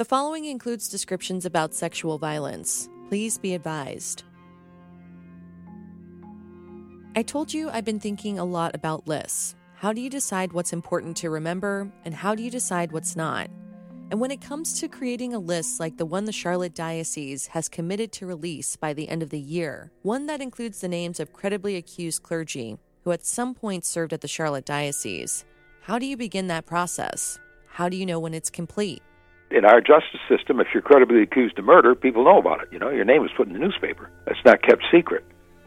The following includes descriptions about sexual violence. Please be advised. I told you I've been thinking a lot about lists. How do you decide what's important to remember, and how do you decide what's not? And when it comes to creating a list like the one the Charlotte Diocese has committed to release by the end of the year, one that includes the names of credibly accused clergy who at some point served at the Charlotte Diocese, how do you begin that process? How do you know when it's complete? In our justice system, if you're credibly accused of murder, people know about it. You know, your name is put in the newspaper. It's not kept secret.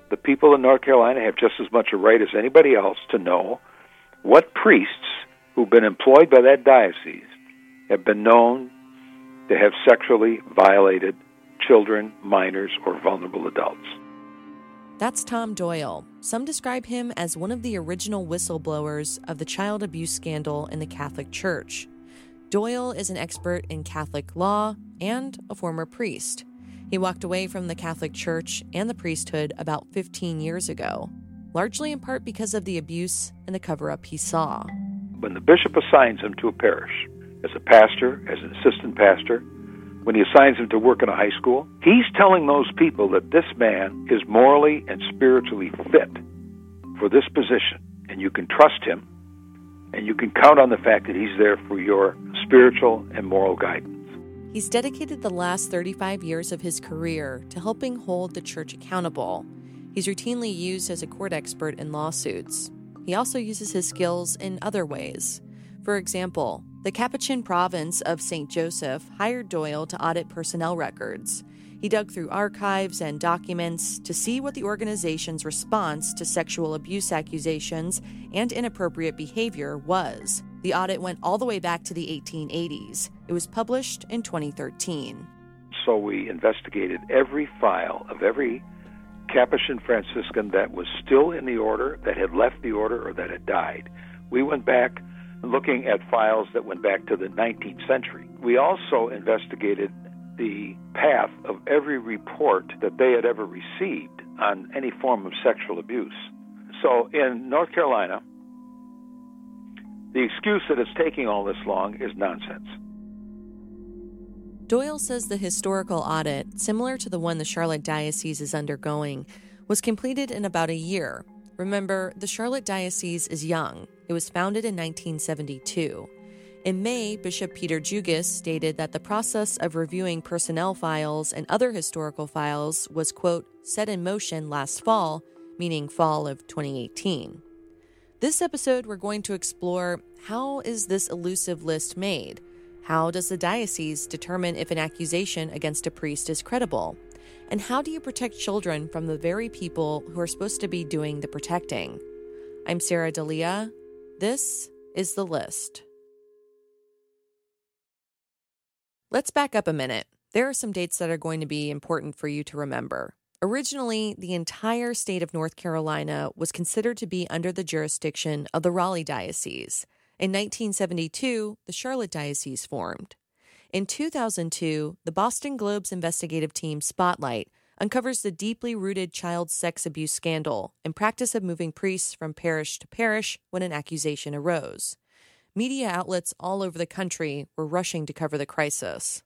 The people in North Carolina have just as much a right as anybody else to know what priests who've been employed by that diocese have been known to have sexually violated children, minors, or vulnerable adults. That's Tom Doyle. Some describe him as one of the original whistleblowers of the child abuse scandal in the Catholic Church. Doyle is an expert in Catholic law and a former priest. He walked away from the Catholic Church and the priesthood about 15 years ago, largely in part because of the abuse and the cover up he saw. When the bishop assigns him to a parish, as a pastor, as an assistant pastor, when he assigns him to work in a high school, he's telling those people that this man is morally and spiritually fit for this position, and you can trust him and you can count on the fact that he's there for your spiritual and moral guidance. He's dedicated the last 35 years of his career to helping hold the church accountable. He's routinely used as a court expert in lawsuits. He also uses his skills in other ways. For example, the Capuchin province of St. Joseph hired Doyle to audit personnel records. He dug through archives and documents to see what the organization's response to sexual abuse accusations and inappropriate behavior was. The audit went all the way back to the 1880s. It was published in 2013. So we investigated every file of every Capuchin Franciscan that was still in the order, that had left the order, or that had died. We went back looking at files that went back to the 19th century. We also investigated the path of every report that they had ever received on any form of sexual abuse. So in North Carolina, the excuse that it's taking all this long is nonsense. Doyle says the historical audit, similar to the one the Charlotte Diocese is undergoing, was completed in about a year. Remember, the Charlotte Diocese is young. It was founded in 1972. In May, Bishop Peter Jugis stated that the process of reviewing personnel files and other historical files was, quote, set in motion last fall, meaning fall of 2018. This episode, we're going to explore how is this elusive list made? How does the diocese determine if an accusation against a priest is credible? And how do you protect children from the very people who are supposed to be doing the protecting? I'm Sarah Delia. This is The List. Let's back up a minute. There are some dates that are going to be important for you to remember. Originally, the entire state of North Carolina was considered to be under the jurisdiction of the Raleigh Diocese. In 1972, the Charlotte Diocese formed. In 2002, the Boston Globe's investigative team Spotlight uncovers the deeply rooted child sex abuse scandal and practice of moving priests from parish to parish when an accusation arose media outlets all over the country were rushing to cover the crisis.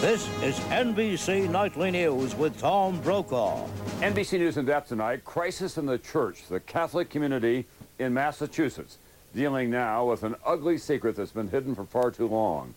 This is NBC Nightly News with Tom Brokaw. NBC News in depth tonight crisis in the church, the Catholic community in Massachusetts, dealing now with an ugly secret that's been hidden for far too long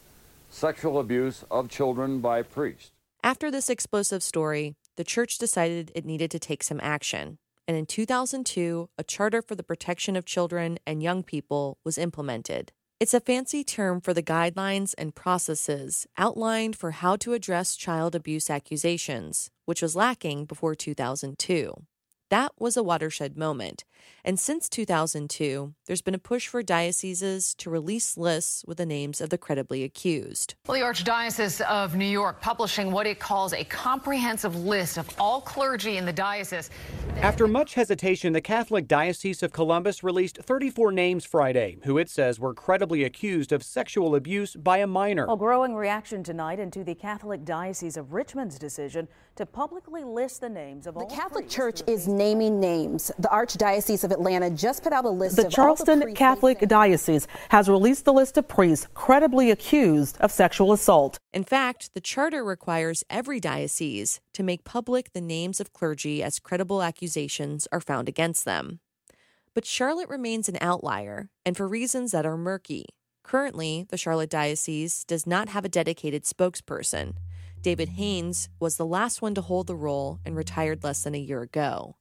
sexual abuse of children by priests. After this explosive story, the church decided it needed to take some action and in 2002, a Charter for the Protection of Children and Young People was implemented. It's a fancy term for the guidelines and processes outlined for how to address child abuse accusations, which was lacking before 2002. That was a watershed moment. And since 2002, there's been a push for dioceses to release lists with the names of the credibly accused. Well, the Archdiocese of New York publishing what it calls a comprehensive list of all clergy in the diocese. After much hesitation, the Catholic Diocese of Columbus released 34 names Friday who it says were credibly accused of sexual abuse by a minor. A growing reaction tonight into the Catholic Diocese of Richmond's decision to publicly list the names of the all Catholic Church is naming names. The Archdiocese of Atlanta just put out a list the of Charleston the Catholic Diocese has released the list of priests credibly accused of sexual assault. In fact, the charter requires every diocese to make public the names of clergy as credible accusations are found against them. But Charlotte remains an outlier, and for reasons that are murky. Currently, the Charlotte Diocese does not have a dedicated spokesperson. David Haynes was the last one to hold the role and retired less than a year ago.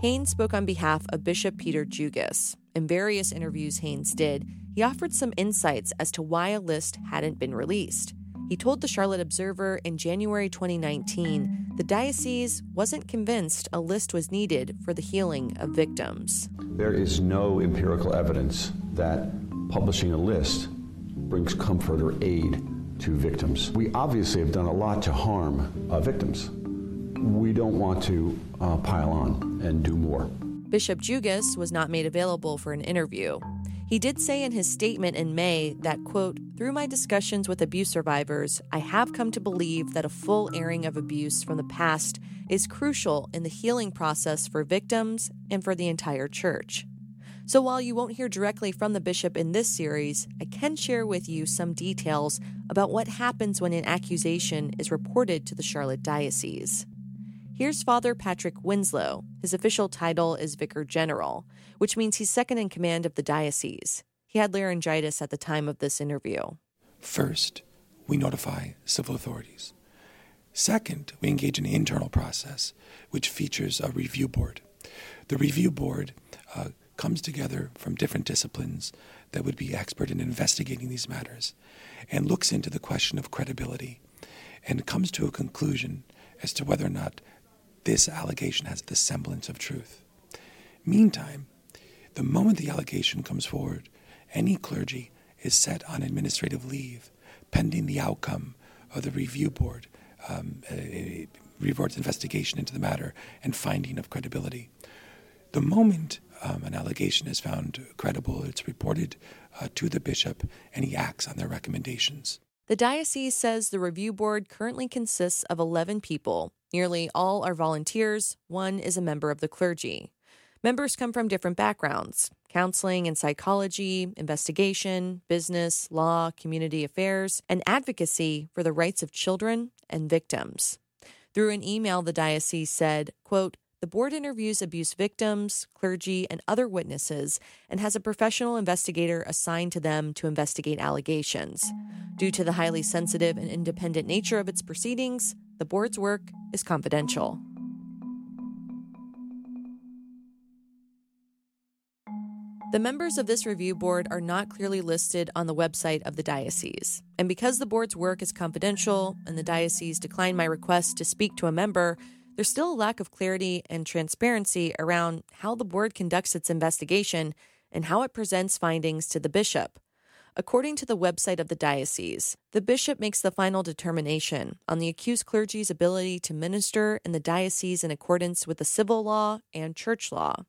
Haynes spoke on behalf of Bishop Peter Jugis. In various interviews Haynes did, he offered some insights as to why a list hadn't been released. He told the Charlotte Observer in January 2019 the diocese wasn't convinced a list was needed for the healing of victims. There is no empirical evidence that publishing a list brings comfort or aid to victims. We obviously have done a lot to harm uh, victims. We don't want to uh, pile on and do more. Bishop Jugis was not made available for an interview. He did say in his statement in May that, quote, through my discussions with abuse survivors, I have come to believe that a full airing of abuse from the past is crucial in the healing process for victims and for the entire church. So while you won't hear directly from the bishop in this series, I can share with you some details about what happens when an accusation is reported to the Charlotte Diocese. Here's Father Patrick Winslow. His official title is Vicar General, which means he's second in command of the diocese. He had laryngitis at the time of this interview. First, we notify civil authorities. Second, we engage in an internal process, which features a review board. The review board uh, comes together from different disciplines that would be expert in investigating these matters and looks into the question of credibility and comes to a conclusion as to whether or not this allegation has the semblance of truth. Meantime, the moment the allegation comes forward, any clergy is set on administrative leave pending the outcome of the review board, um, uh, review board's investigation into the matter and finding of credibility. The moment um, an allegation is found credible, it's reported uh, to the bishop, and he acts on their recommendations. The diocese says the review board currently consists of 11 people. Nearly all are volunteers, one is a member of the clergy. Members come from different backgrounds counseling and psychology, investigation, business, law, community affairs, and advocacy for the rights of children and victims. Through an email, the diocese said, quote, the board interviews abuse victims, clergy, and other witnesses and has a professional investigator assigned to them to investigate allegations. Due to the highly sensitive and independent nature of its proceedings, the board's work is confidential. The members of this review board are not clearly listed on the website of the diocese. And because the board's work is confidential and the diocese declined my request to speak to a member, there's still a lack of clarity and transparency around how the board conducts its investigation and how it presents findings to the bishop. According to the website of the diocese, the bishop makes the final determination on the accused clergy's ability to minister in the diocese in accordance with the civil law and church law.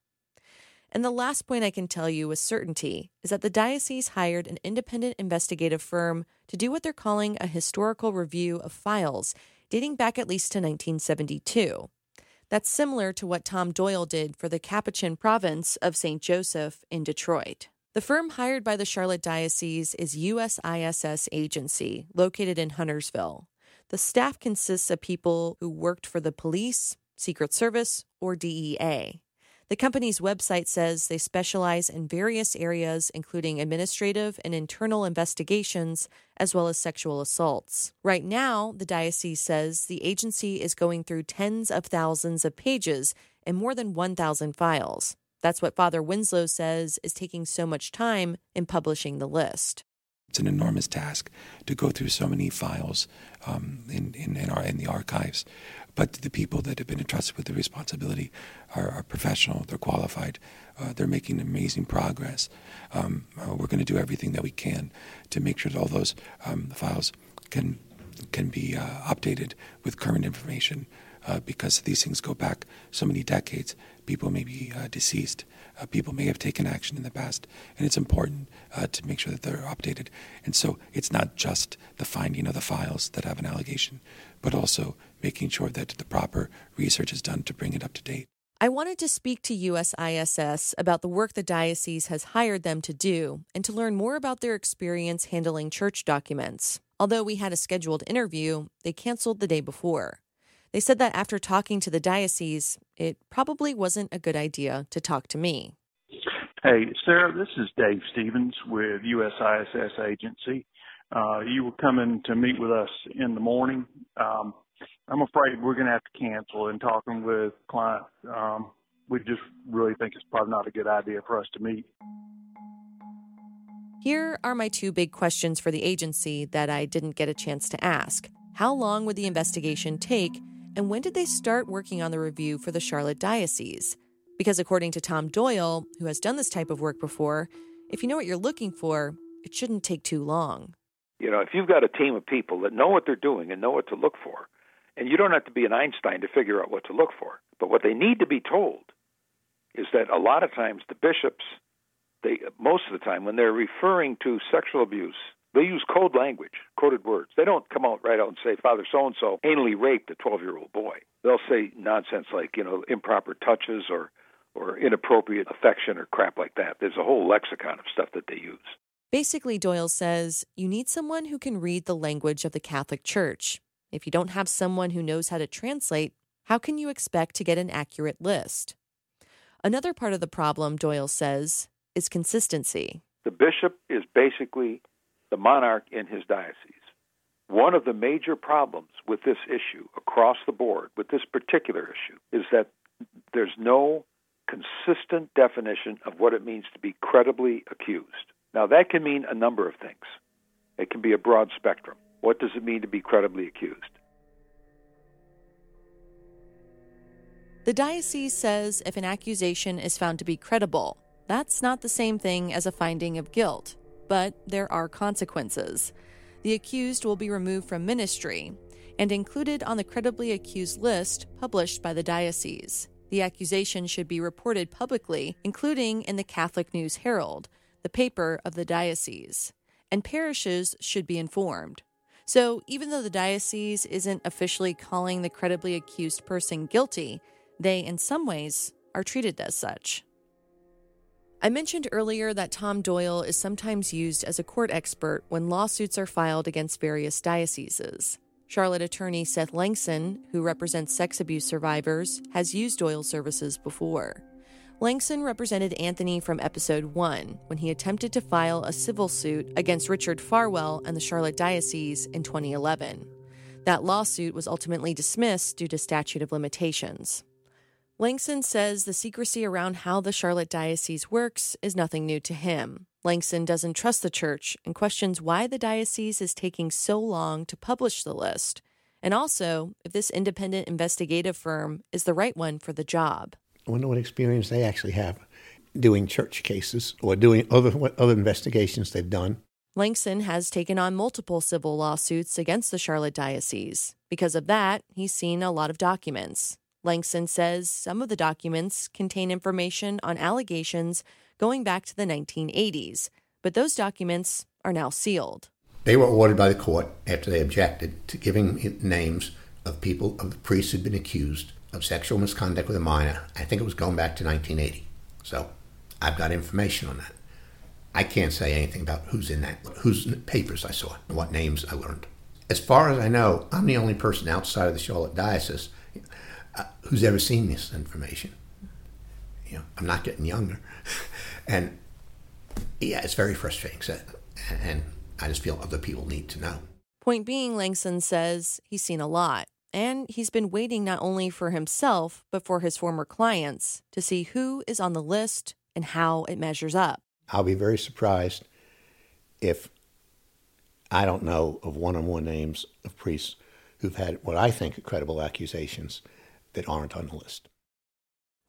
And the last point I can tell you with certainty is that the diocese hired an independent investigative firm to do what they're calling a historical review of files dating back at least to 1972. That's similar to what Tom Doyle did for the Capuchin province of St. Joseph in Detroit. The firm hired by the Charlotte Diocese is USISS Agency, located in Huntersville. The staff consists of people who worked for the police, Secret Service, or DEA. The company's website says they specialize in various areas, including administrative and internal investigations, as well as sexual assaults. Right now, the diocese says the agency is going through tens of thousands of pages and more than 1,000 files. That's what Father Winslow says is taking so much time in publishing the list. It's an enormous task to go through so many files um, in, in, in, our, in the archives. But the people that have been entrusted with the responsibility are, are professional, they're qualified, uh, they're making amazing progress. Um, uh, we're going to do everything that we can to make sure that all those um, files can can be uh, updated with current information uh, because these things go back so many decades. People may be uh, deceased. Uh, people may have taken action in the past, and it's important uh, to make sure that they're updated. And so it's not just the finding of the files that have an allegation, but also making sure that the proper research is done to bring it up to date. I wanted to speak to USISS about the work the diocese has hired them to do and to learn more about their experience handling church documents. Although we had a scheduled interview, they canceled the day before. They said that after talking to the diocese, it probably wasn't a good idea to talk to me. Hey, Sarah, this is Dave Stevens with USISS Agency. Uh, you were coming to meet with us in the morning. Um, I'm afraid we're going to have to cancel. And talking with clients, um, we just really think it's probably not a good idea for us to meet. Here are my two big questions for the agency that I didn't get a chance to ask. How long would the investigation take? And when did they start working on the review for the Charlotte Diocese? Because according to Tom Doyle, who has done this type of work before, if you know what you're looking for, it shouldn't take too long. You know, if you've got a team of people that know what they're doing and know what to look for, and you don't have to be an Einstein to figure out what to look for, but what they need to be told is that a lot of times the bishops, they most of the time when they're referring to sexual abuse, they use code language, coded words. They don't come out right out and say Father so and so anally raped a 12 year old boy. They'll say nonsense like you know improper touches or or inappropriate affection or crap like that. There's a whole lexicon of stuff that they use. Basically, Doyle says you need someone who can read the language of the Catholic Church. If you don't have someone who knows how to translate, how can you expect to get an accurate list? Another part of the problem, Doyle says, is consistency. The bishop is basically the monarch in his diocese. One of the major problems with this issue across the board, with this particular issue, is that there's no consistent definition of what it means to be credibly accused. Now, that can mean a number of things. It can be a broad spectrum. What does it mean to be credibly accused? The diocese says if an accusation is found to be credible, that's not the same thing as a finding of guilt, but there are consequences. The accused will be removed from ministry and included on the credibly accused list published by the diocese. The accusation should be reported publicly, including in the Catholic News Herald, the paper of the diocese, and parishes should be informed. So, even though the diocese isn't officially calling the credibly accused person guilty, they, in some ways, are treated as such. I mentioned earlier that Tom Doyle is sometimes used as a court expert when lawsuits are filed against various dioceses. Charlotte attorney Seth Langson, who represents sex abuse survivors, has used Doyle services before. Langson represented Anthony from episode 1 when he attempted to file a civil suit against Richard Farwell and the Charlotte Diocese in 2011. That lawsuit was ultimately dismissed due to statute of limitations. Langson says the secrecy around how the Charlotte Diocese works is nothing new to him. Langson doesn't trust the church and questions why the diocese is taking so long to publish the list, and also if this independent investigative firm is the right one for the job. I wonder what experience they actually have doing church cases or doing other what other investigations they've done. Langson has taken on multiple civil lawsuits against the Charlotte Diocese. Because of that, he's seen a lot of documents. Langson says some of the documents contain information on allegations going back to the 1980s, but those documents are now sealed. They were ordered by the court after they objected to giving names of people, of the priests who'd been accused of sexual misconduct with a minor. I think it was going back to 1980. So I've got information on that. I can't say anything about who's in that, whose papers I saw, and what names I learned. As far as I know, I'm the only person outside of the Charlotte Diocese uh, who's ever seen this information. You know, I'm not getting younger, and yeah, it's very frustrating. So, and I just feel other people need to know. Point being, Langson says he's seen a lot, and he's been waiting not only for himself, but for his former clients to see who is on the list and how it measures up. I'll be very surprised if I don't know of one or more names of priests who've had what I think are credible accusations that aren't on the list.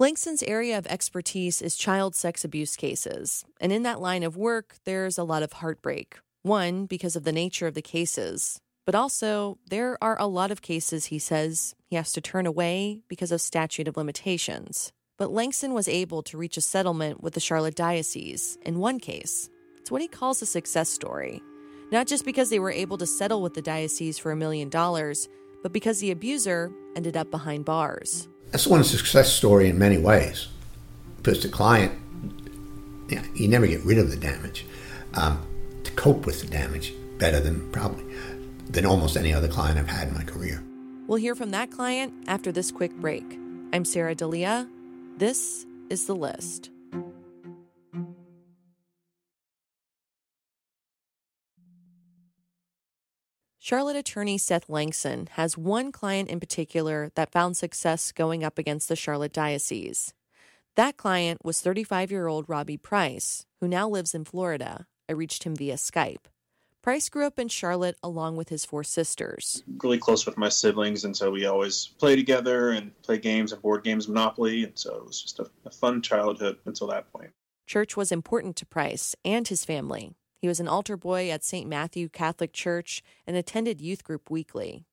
Langson's area of expertise is child sex abuse cases, and in that line of work, there's a lot of heartbreak. One, because of the nature of the cases, but also there are a lot of cases he says he has to turn away because of statute of limitations. But Langson was able to reach a settlement with the Charlotte Diocese in one case. It's what he calls a success story. Not just because they were able to settle with the diocese for a million dollars, but because the abuser ended up behind bars. That's one success story in many ways because the client, yeah, you never get rid of the damage. Um, to cope with the damage better than probably than almost any other client I've had in my career. We'll hear from that client after this quick break. I'm Sarah Delia. This is the list. Charlotte attorney Seth Langson has one client in particular that found success going up against the Charlotte Diocese. That client was 35 year old Robbie Price, who now lives in Florida. I reached him via Skype. Price grew up in Charlotte along with his four sisters. Really close with my siblings, and so we always play together and play games and board games, Monopoly, and so it was just a, a fun childhood until that point. Church was important to Price and his family. He was an altar boy at St. Matthew Catholic Church and attended youth group weekly.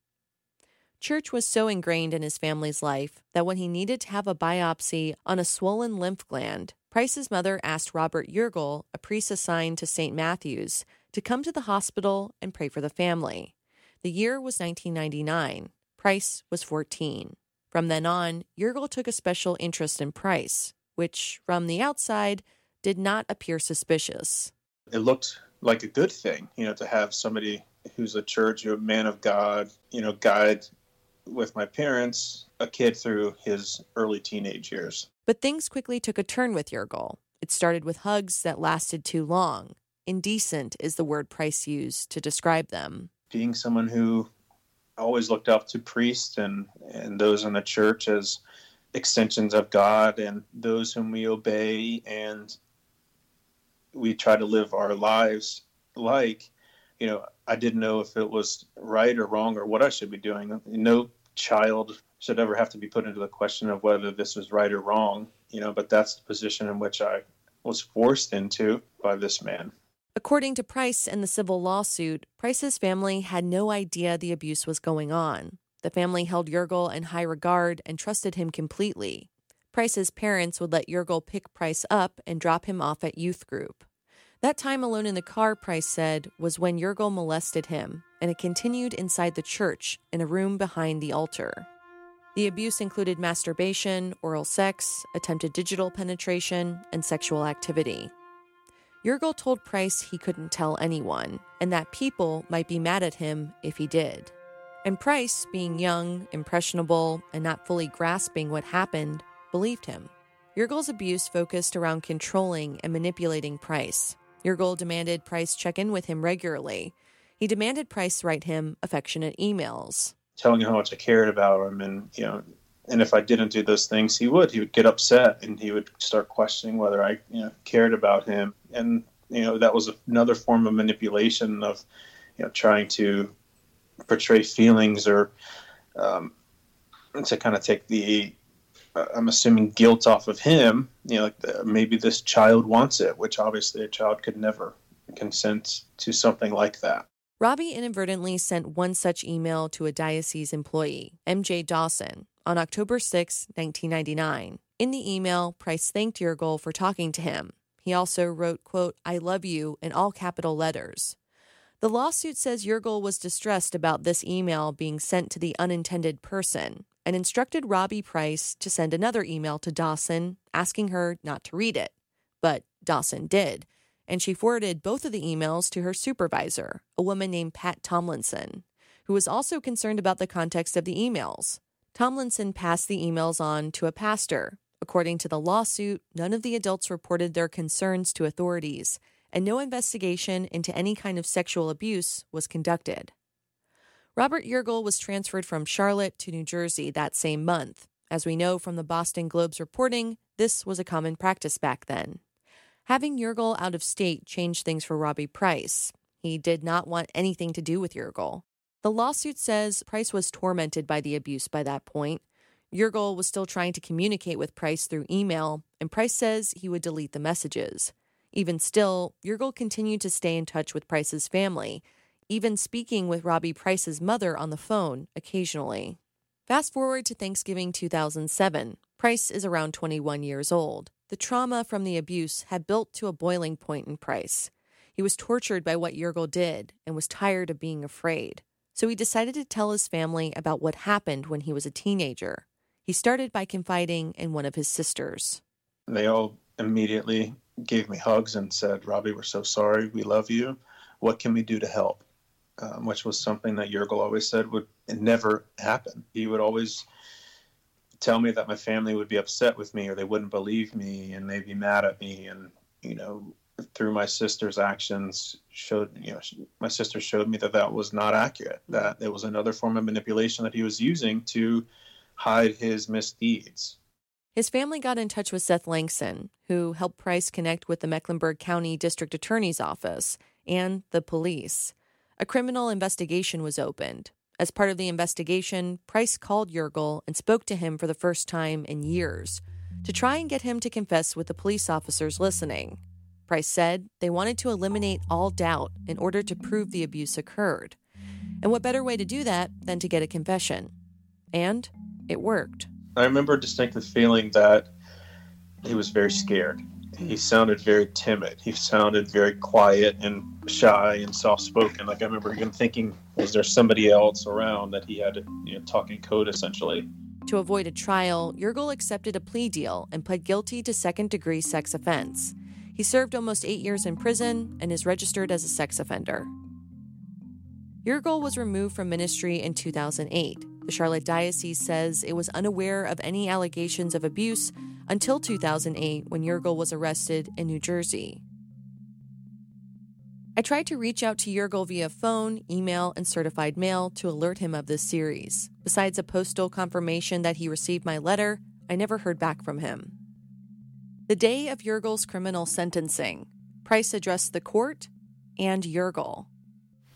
Church was so ingrained in his family's life that when he needed to have a biopsy on a swollen lymph gland, Price's mother asked Robert Yurgel, a priest assigned to St. Matthew's, to come to the hospital and pray for the family. The year was 1999. Price was 14. From then on, Yurgel took a special interest in Price, which, from the outside, did not appear suspicious it looked like a good thing, you know, to have somebody who's a church, a man of God, you know, guide with my parents, a kid through his early teenage years. But things quickly took a turn with Yurgel. It started with hugs that lasted too long. Indecent is the word Price used to describe them. Being someone who always looked up to priests and, and those in the church as extensions of God and those whom we obey and we try to live our lives like you know i didn't know if it was right or wrong or what i should be doing. No child should ever have to be put into the question of whether this was right or wrong you know but that's the position in which i was forced into by this man. According to price and the civil lawsuit price's family had no idea the abuse was going on. The family held Yurgel in high regard and trusted him completely Price's parents would let Yurgel pick Price up and drop him off at youth group. That time alone in the car, Price said, was when Yurgel molested him, and it continued inside the church in a room behind the altar. The abuse included masturbation, oral sex, attempted digital penetration, and sexual activity. Yurgel told Price he couldn't tell anyone, and that people might be mad at him if he did. And Price, being young, impressionable, and not fully grasping what happened, believed him. Yurgel's abuse focused around controlling and manipulating Price. Yurgel demanded Price check in with him regularly. He demanded Price write him affectionate emails. Telling him how much I cared about him and, you know, and if I didn't do those things, he would. He would get upset and he would start questioning whether I, you know, cared about him. And, you know, that was another form of manipulation of, you know, trying to portray feelings or um, to kind of take the Uh, I'm assuming guilt off of him. You know, like the, maybe this child wants it, which obviously a child could never consent to something like that. Robbie inadvertently sent one such email to a diocese employee, MJ Dawson, on October 6, 1999. In the email, Price thanked Yurgel for talking to him. He also wrote, quote, I love you in all capital letters. The lawsuit says Yurgel was distressed about this email being sent to the unintended person and instructed Robbie Price to send another email to Dawson asking her not to read it. But Dawson did, and she forwarded both of the emails to her supervisor, a woman named Pat Tomlinson, who was also concerned about the context of the emails. Tomlinson passed the emails on to a pastor. According to the lawsuit, none of the adults reported their concerns to authorities, and no investigation into any kind of sexual abuse was conducted. Robert Yurgel was transferred from Charlotte to New Jersey that same month. As we know from the Boston Globe's reporting, this was a common practice back then. Having Yurgel out of state changed things for Robbie Price. He did not want anything to do with Yurgel. The lawsuit says Price was tormented by the abuse by that point. Yurgel was still trying to communicate with Price through email, and Price says he would delete the messages. Even still, Yurgel continued to stay in touch with Price's family even speaking with Robbie Price's mother on the phone occasionally. Fast forward to Thanksgiving 2007. Price is around 21 years old. The trauma from the abuse had built to a boiling point in Price. He was tortured by what Yurgel did and was tired of being afraid. So he decided to tell his family about what happened when he was a teenager. He started by confiding in one of his sisters. They all immediately gave me hugs and said, Robbie, we're so sorry. We love you. What can we do to help? Um, which was something that Yurgel always said would never happen. He would always tell me that my family would be upset with me or they wouldn't believe me and they'd be mad at me. And, you know, through my sister's actions showed, you know, my sister showed me that that was not accurate, that it was another form of manipulation that he was using to hide his misdeeds. His family got in touch with Seth Langson, who helped Price connect with the Mecklenburg County District Attorney's Office and the police. A criminal investigation was opened. As part of the investigation, Price called Yurgel and spoke to him for the first time in years to try and get him to confess with the police officers listening. Price said they wanted to eliminate all doubt in order to prove the abuse occurred. And what better way to do that than to get a confession? And it worked. I remember distinctly feeling that he was very scared. He sounded very timid. He sounded very quiet and shy and soft spoken. Like I remember him thinking, was there somebody else around that he had to you know, talk in code essentially? To avoid a trial, Yurgel accepted a plea deal and pled guilty to second degree sex offense. He served almost eight years in prison and is registered as a sex offender. Yurgel was removed from ministry in 2008 the Charlotte Diocese says it was unaware of any allegations of abuse until 2008 when Yurgel was arrested in New Jersey. I tried to reach out to Yurgel via phone, email, and certified mail to alert him of this series. Besides a postal confirmation that he received my letter, I never heard back from him. The day of Yurgel's criminal sentencing, Price addressed the court and Yurgel.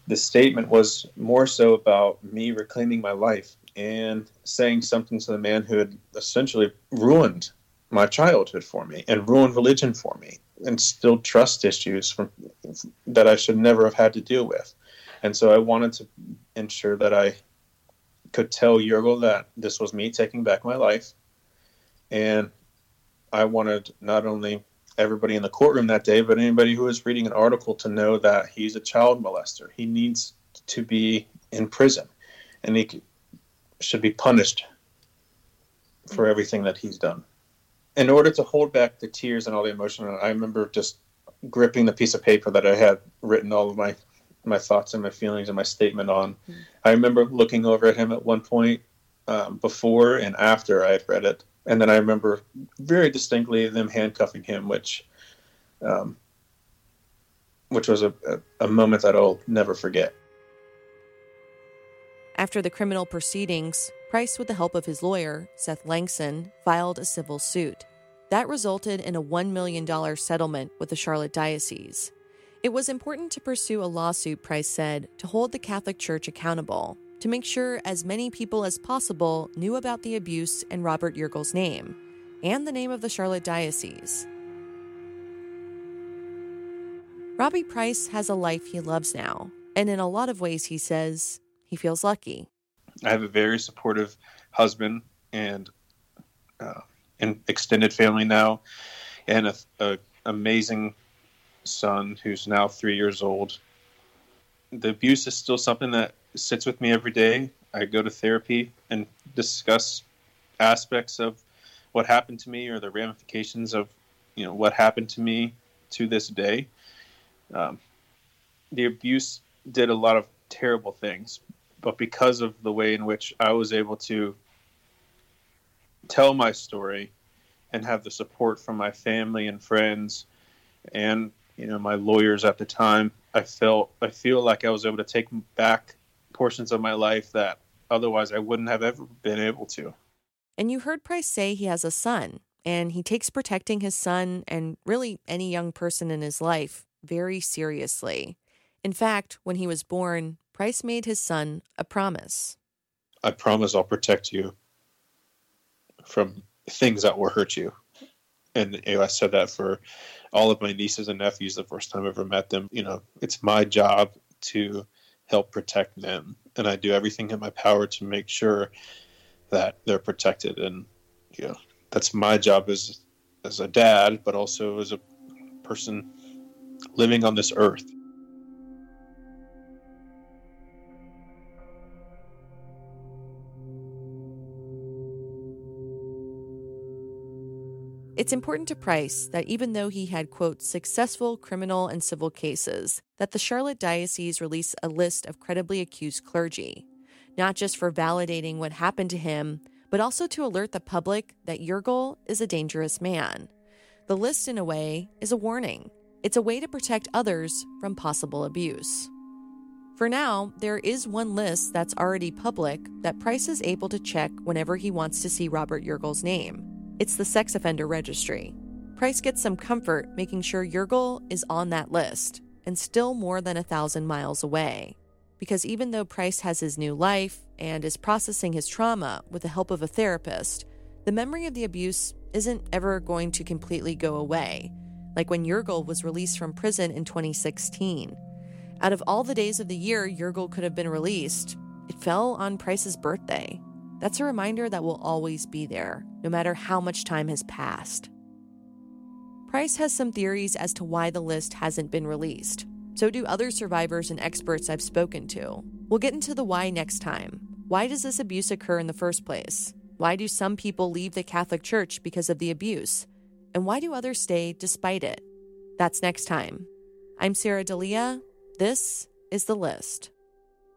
The statement was more so about me reclaiming my life and saying something to the man who had essentially ruined my childhood for me and ruined religion for me and still trust issues from, that I should never have had to deal with. And so I wanted to ensure that I could tell Yurgel that this was me taking back my life. And I wanted not only everybody in the courtroom that day, but anybody who was reading an article to know that he's a child molester. He needs to be in prison. And he should be punished for everything that he's done. In order to hold back the tears and all the emotion, I remember just gripping the piece of paper that I had written all of my my thoughts and my feelings and my statement on. Mm-hmm. I remember looking over at him at one point um, before and after I had read it, and then I remember very distinctly them handcuffing him, which um, which was a, a, a moment that I'll never forget. After the criminal proceedings, Price, with the help of his lawyer, Seth Langson, filed a civil suit. That resulted in a $1 million settlement with the Charlotte Diocese. It was important to pursue a lawsuit, Price said, to hold the Catholic Church accountable, to make sure as many people as possible knew about the abuse and Robert Yurgel's name, and the name of the Charlotte Diocese. Robbie Price has a life he loves now, and in a lot of ways, he says, he feels lucky. I have a very supportive husband and uh, an extended family now, and a, a amazing son who's now three years old. The abuse is still something that sits with me every day. I go to therapy and discuss aspects of what happened to me or the ramifications of you know what happened to me to this day. Um, the abuse did a lot of terrible things, but because of the way in which I was able to tell my story and have the support from my family and friends and you know my lawyers at the time i felt i feel like i was able to take back portions of my life that otherwise i wouldn't have ever been able to. And you heard price say he has a son and he takes protecting his son and really any young person in his life very seriously. In fact when he was born Price made his son a promise. I promise I'll protect you from things that will hurt you. And you know, I said that for all of my nieces and nephews the first time I ever met them. You know, it's my job to help protect them. And I do everything in my power to make sure that they're protected. And, you know, that's my job as, as a dad, but also as a person living on this earth. It's important to Price that even though he had, quote, successful criminal and civil cases, that the Charlotte Diocese release a list of credibly accused clergy, not just for validating what happened to him, but also to alert the public that Yurgel is a dangerous man. The list, in a way, is a warning. It's a way to protect others from possible abuse. For now, there is one list that's already public that Price is able to check whenever he wants to see Robert Yurgel's name. It's the Sex Offender Registry. Price gets some comfort making sure Yurgel is on that list and still more than a thousand miles away. Because even though Price has his new life and is processing his trauma with the help of a therapist, the memory of the abuse isn't ever going to completely go away, like when Yurgel was released from prison in 2016. Out of all the days of the year Yurgel could have been released, it fell on Price's birthday. That's a reminder that will always be there, no matter how much time has passed. Price has some theories as to why the list hasn't been released. So do other survivors and experts I've spoken to. We'll get into the why next time. Why does this abuse occur in the first place? Why do some people leave the Catholic Church because of the abuse? And why do others stay despite it? That's next time. I'm Sarah Delia. This is The List.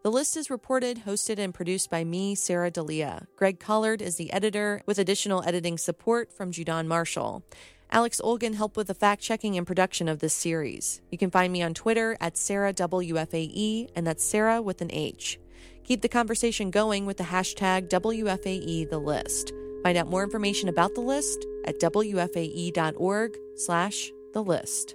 The list is reported, hosted, and produced by me, Sarah Delia. Greg Collard is the editor, with additional editing support from Judan Marshall. Alex Olgin helped with the fact checking and production of this series. You can find me on Twitter at SarahWFAE, and that's Sarah with an H. Keep the conversation going with the hashtag WFAE the list. Find out more information about the list at WFAE.org slash the list.